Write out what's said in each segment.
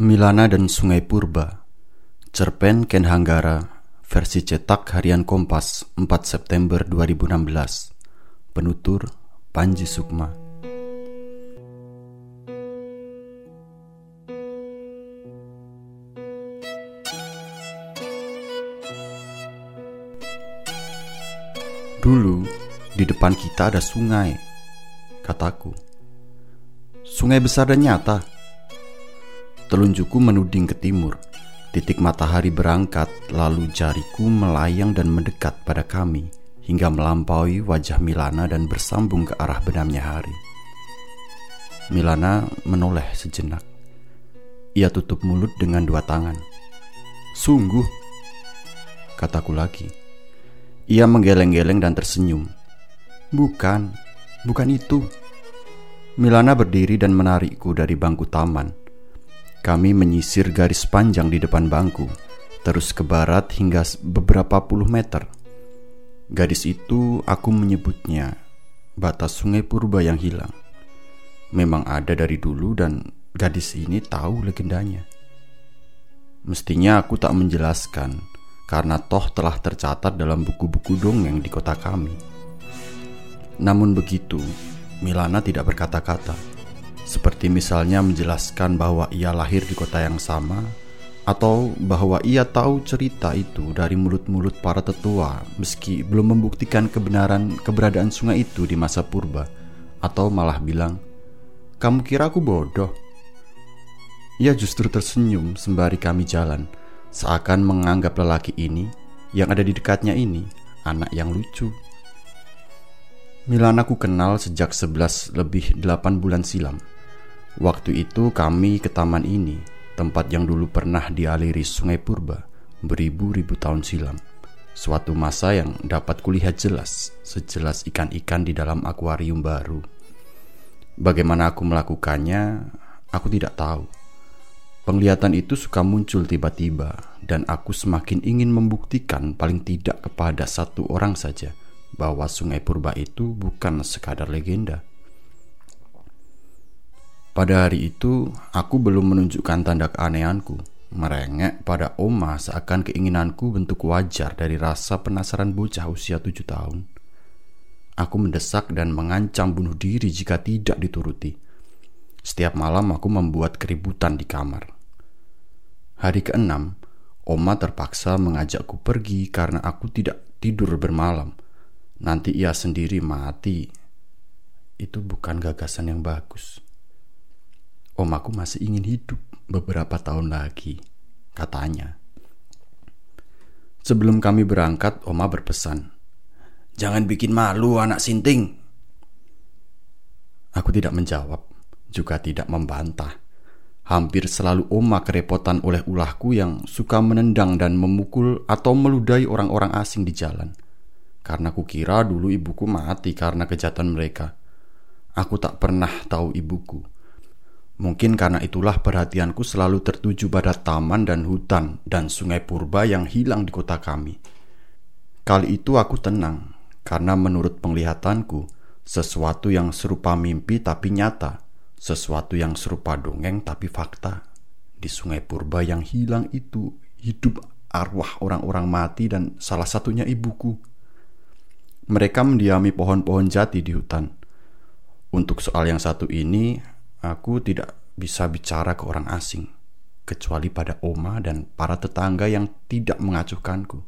Milana dan Sungai Purba. Cerpen Ken Hanggara Versi cetak harian Kompas 4 September 2016 Penutur Panji Sukma. Dulu di depan kita ada sungai Kataku. Sungai besar dan nyata Telunjukku menuding ke timur. Titik matahari berangkat, lalu jariku melayang dan mendekat pada kami hingga melampaui wajah Milana dan bersambung ke arah benamnya hari. Milana menoleh sejenak. Ia tutup mulut dengan dua tangan. Sungguh, kataku lagi. Ia menggeleng-geleng dan tersenyum. Bukan, bukan itu. Milana berdiri dan menarikku dari bangku taman kami menyisir garis panjang di depan bangku, terus ke barat hingga beberapa puluh meter. Gadis itu aku menyebutnya batas sungai purba yang hilang. Memang ada dari dulu dan gadis ini tahu legendanya. Mestinya aku tak menjelaskan karena toh telah tercatat dalam buku-buku dongeng di kota kami. Namun begitu, Milana tidak berkata-kata seperti misalnya menjelaskan bahwa ia lahir di kota yang sama, atau bahwa ia tahu cerita itu dari mulut-mulut para tetua, meski belum membuktikan kebenaran keberadaan sungai itu di masa purba, atau malah bilang, "Kamu kira aku bodoh?" Ia justru tersenyum sembari kami jalan, seakan menganggap lelaki ini yang ada di dekatnya ini anak yang lucu. Milan aku kenal sejak 11 lebih 8 bulan silam. Waktu itu kami ke taman ini, tempat yang dulu pernah dialiri sungai purba beribu-ribu tahun silam. Suatu masa yang dapat kulihat jelas, sejelas ikan-ikan di dalam akuarium baru. Bagaimana aku melakukannya, aku tidak tahu. Penglihatan itu suka muncul tiba-tiba, dan aku semakin ingin membuktikan paling tidak kepada satu orang saja bahwa sungai purba itu bukan sekadar legenda pada hari itu, aku belum menunjukkan tanda keanehanku. Merengek pada Oma seakan keinginanku bentuk wajar dari rasa penasaran bocah usia tujuh tahun. Aku mendesak dan mengancam bunuh diri jika tidak dituruti. Setiap malam aku membuat keributan di kamar. Hari keenam, Oma terpaksa mengajakku pergi karena aku tidak tidur bermalam. Nanti ia sendiri mati. Itu bukan gagasan yang bagus. Om aku masih ingin hidup beberapa tahun lagi, katanya. Sebelum kami berangkat, Oma berpesan, "Jangan bikin malu anak sinting." Aku tidak menjawab, juga tidak membantah. Hampir selalu Oma kerepotan oleh ulahku yang suka menendang dan memukul atau meludahi orang-orang asing di jalan. Karena kukira dulu ibuku mati karena kejahatan mereka. Aku tak pernah tahu ibuku Mungkin karena itulah perhatianku selalu tertuju pada taman dan hutan dan sungai purba yang hilang di kota kami. Kali itu aku tenang, karena menurut penglihatanku, sesuatu yang serupa mimpi tapi nyata, sesuatu yang serupa dongeng tapi fakta. Di sungai purba yang hilang itu hidup arwah orang-orang mati dan salah satunya ibuku. Mereka mendiami pohon-pohon jati di hutan. Untuk soal yang satu ini, Aku tidak bisa bicara ke orang asing, kecuali pada Oma dan para tetangga yang tidak mengacuhkanku,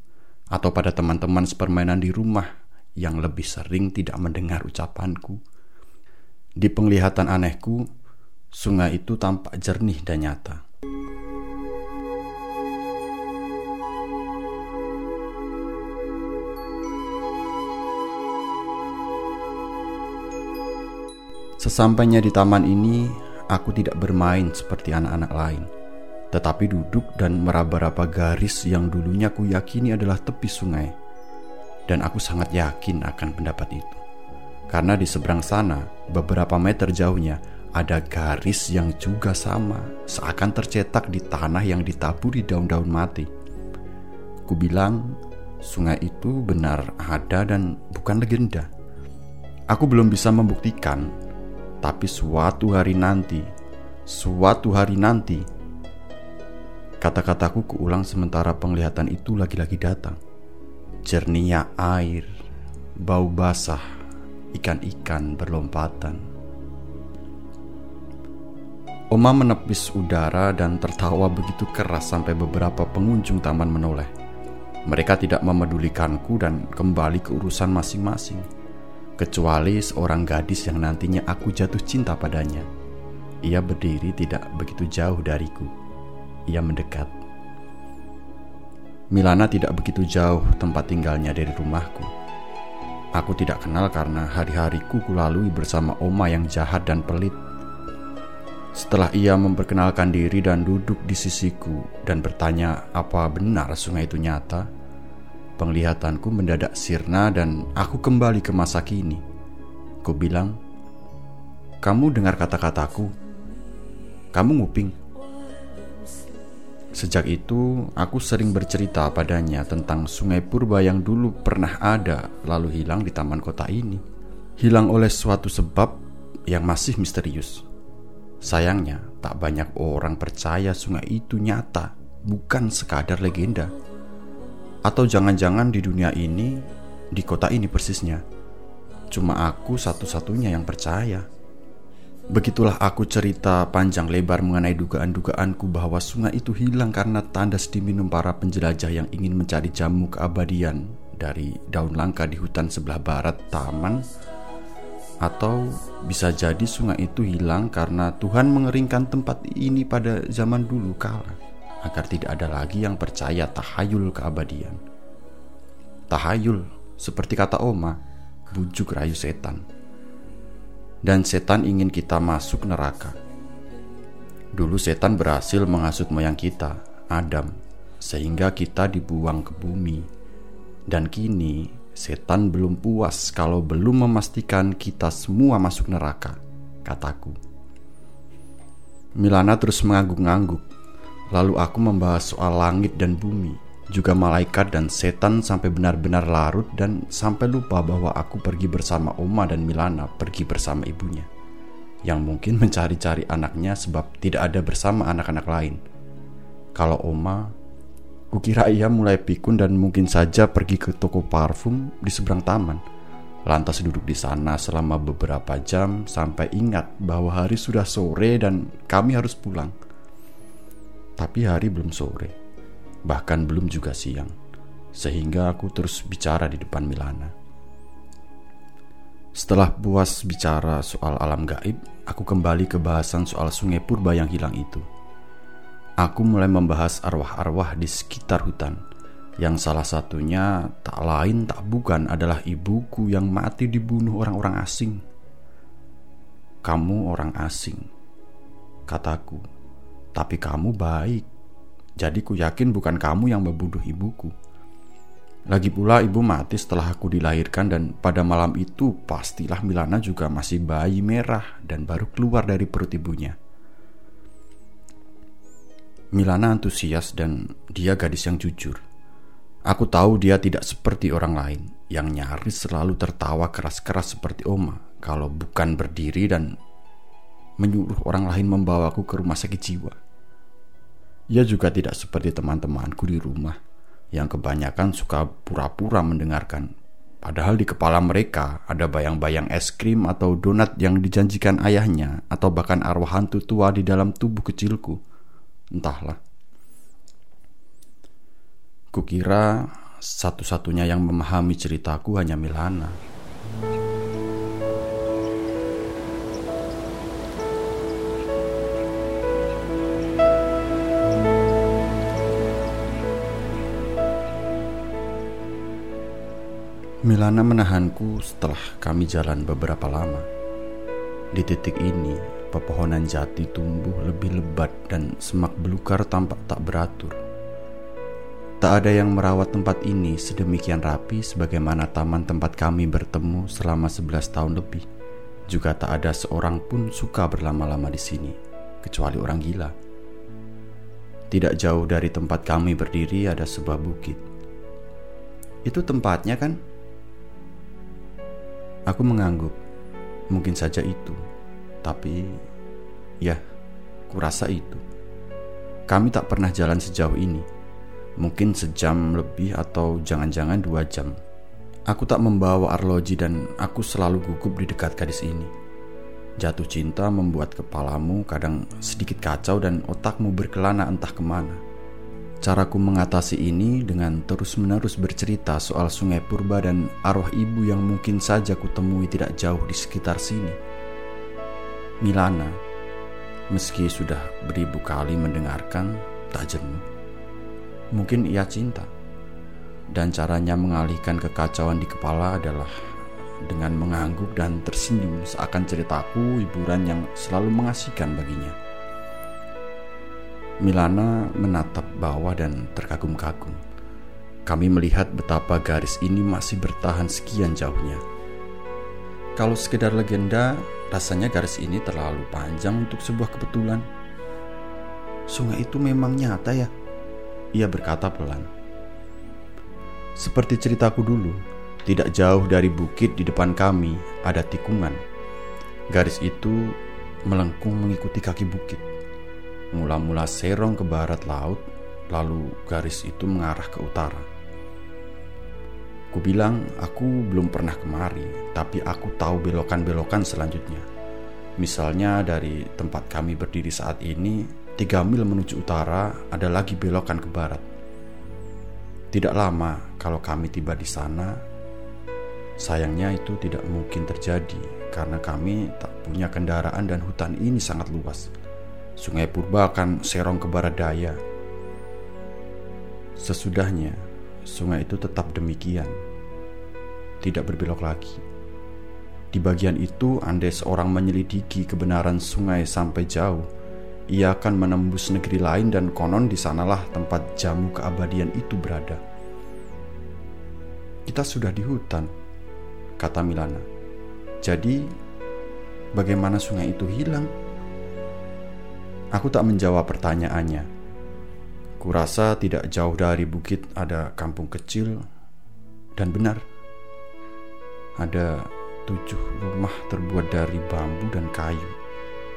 atau pada teman-teman sepermainan di rumah yang lebih sering tidak mendengar ucapanku. Di penglihatan anehku, sungai itu tampak jernih dan nyata. Sesampainya di taman ini, aku tidak bermain seperti anak-anak lain, tetapi duduk dan meraba-raba garis yang dulunya ku yakini adalah tepi sungai. Dan aku sangat yakin akan pendapat itu. Karena di seberang sana, beberapa meter jauhnya, ada garis yang juga sama, seakan tercetak di tanah yang ditaburi daun-daun mati. Ku bilang, sungai itu benar ada dan bukan legenda. Aku belum bisa membuktikan tapi suatu hari nanti, suatu hari nanti, Kata-kataku kuulang sementara penglihatan itu lagi-lagi datang. Jernihnya air, bau basah, ikan-ikan berlompatan. Oma menepis udara dan tertawa begitu keras sampai beberapa pengunjung taman menoleh. Mereka tidak memedulikanku dan kembali ke urusan masing-masing. Kecuali seorang gadis yang nantinya aku jatuh cinta padanya. Ia berdiri tidak begitu jauh dariku. Ia mendekat. Milana tidak begitu jauh tempat tinggalnya dari rumahku. Aku tidak kenal karena hari-hariku kulalui bersama Oma yang jahat dan pelit. Setelah ia memperkenalkan diri dan duduk di sisiku dan bertanya apa benar sungai itu nyata, penglihatanku mendadak sirna dan aku kembali ke masa kini. Ku bilang, "Kamu dengar kata-kataku? Kamu nguping?" Sejak itu, aku sering bercerita padanya tentang sungai purba yang dulu pernah ada lalu hilang di taman kota ini. Hilang oleh suatu sebab yang masih misterius. Sayangnya, tak banyak orang percaya sungai itu nyata, bukan sekadar legenda. Atau jangan-jangan di dunia ini, di kota ini persisnya, cuma aku satu-satunya yang percaya. Begitulah aku cerita panjang lebar mengenai dugaan-dugaanku bahwa sungai itu hilang karena tandas diminum para penjelajah yang ingin mencari jamu keabadian dari daun langka di hutan sebelah barat taman. Atau bisa jadi sungai itu hilang karena Tuhan mengeringkan tempat ini pada zaman dulu kala agar tidak ada lagi yang percaya tahayul keabadian. Tahayul, seperti kata Oma, bujuk rayu setan dan setan ingin kita masuk neraka. Dulu setan berhasil menghasut moyang kita, Adam, sehingga kita dibuang ke bumi. Dan kini setan belum puas kalau belum memastikan kita semua masuk neraka, kataku. Milana terus mengangguk-angguk, lalu aku membahas soal langit dan bumi juga malaikat dan setan sampai benar-benar larut dan sampai lupa bahwa aku pergi bersama Oma dan Milana pergi bersama ibunya yang mungkin mencari-cari anaknya sebab tidak ada bersama anak-anak lain. Kalau Oma, kukira ia mulai pikun dan mungkin saja pergi ke toko parfum di seberang taman. Lantas duduk di sana selama beberapa jam sampai ingat bahwa hari sudah sore dan kami harus pulang. Tapi hari belum sore bahkan belum juga siang, sehingga aku terus bicara di depan Milana. Setelah puas bicara soal alam gaib, aku kembali ke bahasan soal sungai purba yang hilang itu. Aku mulai membahas arwah-arwah di sekitar hutan, yang salah satunya tak lain tak bukan adalah ibuku yang mati dibunuh orang-orang asing. Kamu orang asing, kataku, tapi kamu baik. Jadi ku yakin bukan kamu yang membunuh ibuku. Lagi pula ibu mati setelah aku dilahirkan dan pada malam itu pastilah Milana juga masih bayi merah dan baru keluar dari perut ibunya. Milana antusias dan dia gadis yang jujur. Aku tahu dia tidak seperti orang lain yang nyaris selalu tertawa keras-keras seperti Oma kalau bukan berdiri dan menyuruh orang lain membawaku ke rumah sakit jiwa. Ia juga tidak seperti teman-temanku di rumah yang kebanyakan suka pura-pura mendengarkan. Padahal di kepala mereka ada bayang-bayang es krim atau donat yang dijanjikan ayahnya atau bahkan arwah hantu tua di dalam tubuh kecilku. Entahlah. Kukira satu-satunya yang memahami ceritaku hanya Milana. Milana menahanku setelah kami jalan beberapa lama. Di titik ini, pepohonan jati tumbuh lebih lebat dan semak belukar tampak tak beratur. Tak ada yang merawat tempat ini sedemikian rapi sebagaimana taman tempat kami bertemu selama 11 tahun lebih. Juga tak ada seorang pun suka berlama-lama di sini, kecuali orang gila. Tidak jauh dari tempat kami berdiri ada sebuah bukit. Itu tempatnya kan? Aku mengangguk. Mungkin saja itu. Tapi ya, kurasa itu. kami tak pernah jalan sejauh ini. Mungkin sejam lebih atau jangan-jangan dua jam. Aku tak membawa arloji dan aku selalu gugup di dekat gadis ini. Jatuh cinta membuat kepalamu kadang sedikit kacau dan otakmu berkelana entah ke mana. Caraku mengatasi ini dengan terus-menerus bercerita soal sungai purba dan arwah ibu yang mungkin saja kutemui tidak jauh di sekitar sini. Milana, meski sudah beribu kali mendengarkan, tak jenuh. Mungkin ia cinta. Dan caranya mengalihkan kekacauan di kepala adalah dengan mengangguk dan tersenyum seakan ceritaku hiburan yang selalu mengasihkan baginya. Milana menatap bawah dan terkagum-kagum. Kami melihat betapa garis ini masih bertahan sekian jauhnya. Kalau sekedar legenda, rasanya garis ini terlalu panjang untuk sebuah kebetulan. Sungai itu memang nyata ya, ia berkata pelan. Seperti ceritaku dulu, tidak jauh dari bukit di depan kami ada tikungan. Garis itu melengkung mengikuti kaki bukit. Mula-mula serong ke barat laut, lalu garis itu mengarah ke utara. Ku bilang aku belum pernah kemari, tapi aku tahu belokan-belokan selanjutnya. Misalnya dari tempat kami berdiri saat ini, Tiga mil menuju utara ada lagi belokan ke barat. Tidak lama kalau kami tiba di sana, sayangnya itu tidak mungkin terjadi karena kami tak punya kendaraan dan hutan ini sangat luas. Sungai Purba akan serong ke barat daya. Sesudahnya, sungai itu tetap demikian. Tidak berbelok lagi. Di bagian itu, andai seorang menyelidiki kebenaran sungai sampai jauh, ia akan menembus negeri lain dan konon di sanalah tempat jamu keabadian itu berada. Kita sudah di hutan, kata Milana. Jadi, bagaimana sungai itu hilang? Aku tak menjawab pertanyaannya. Kurasa tidak jauh dari bukit ada kampung kecil, dan benar, ada tujuh rumah terbuat dari bambu dan kayu.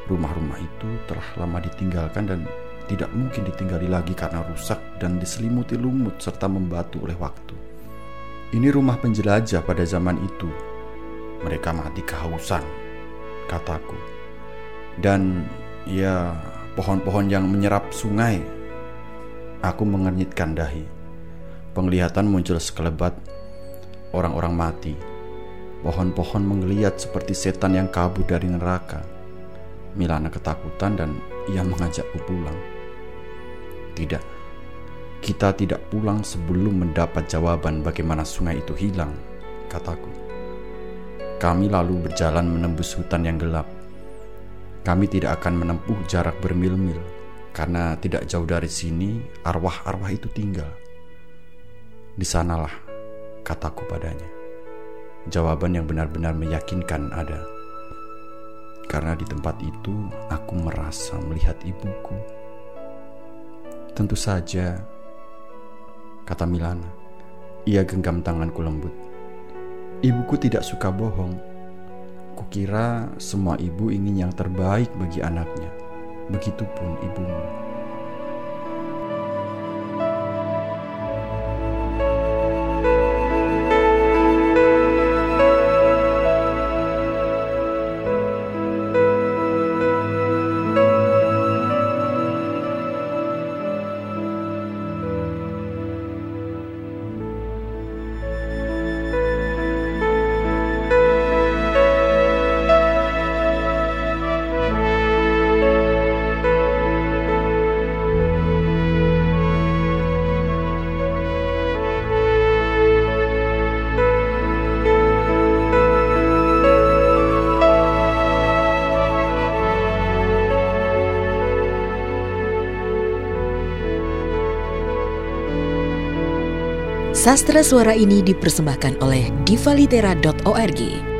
Rumah-rumah itu telah lama ditinggalkan dan tidak mungkin ditinggali lagi karena rusak dan diselimuti lumut serta membatu oleh waktu. Ini rumah penjelajah pada zaman itu. Mereka mati kehausan, kataku. Dan ya, pohon-pohon yang menyerap sungai. Aku mengernyitkan dahi. Penglihatan muncul sekelebat orang-orang mati. Pohon-pohon menggeliat seperti setan yang kabur dari neraka Milana ketakutan dan ia mengajakku pulang. Tidak, kita tidak pulang sebelum mendapat jawaban bagaimana sungai itu hilang, kataku. Kami lalu berjalan menembus hutan yang gelap. Kami tidak akan menempuh jarak bermil-mil karena tidak jauh dari sini arwah-arwah itu tinggal. Di sanalah, kataku padanya. Jawaban yang benar-benar meyakinkan ada karena di tempat itu aku merasa melihat ibuku. Tentu saja, kata Milana. Ia genggam tanganku lembut. Ibuku tidak suka bohong. Kukira semua ibu ingin yang terbaik bagi anaknya. Begitupun ibumu. Sastra suara ini dipersembahkan oleh divalitera.org.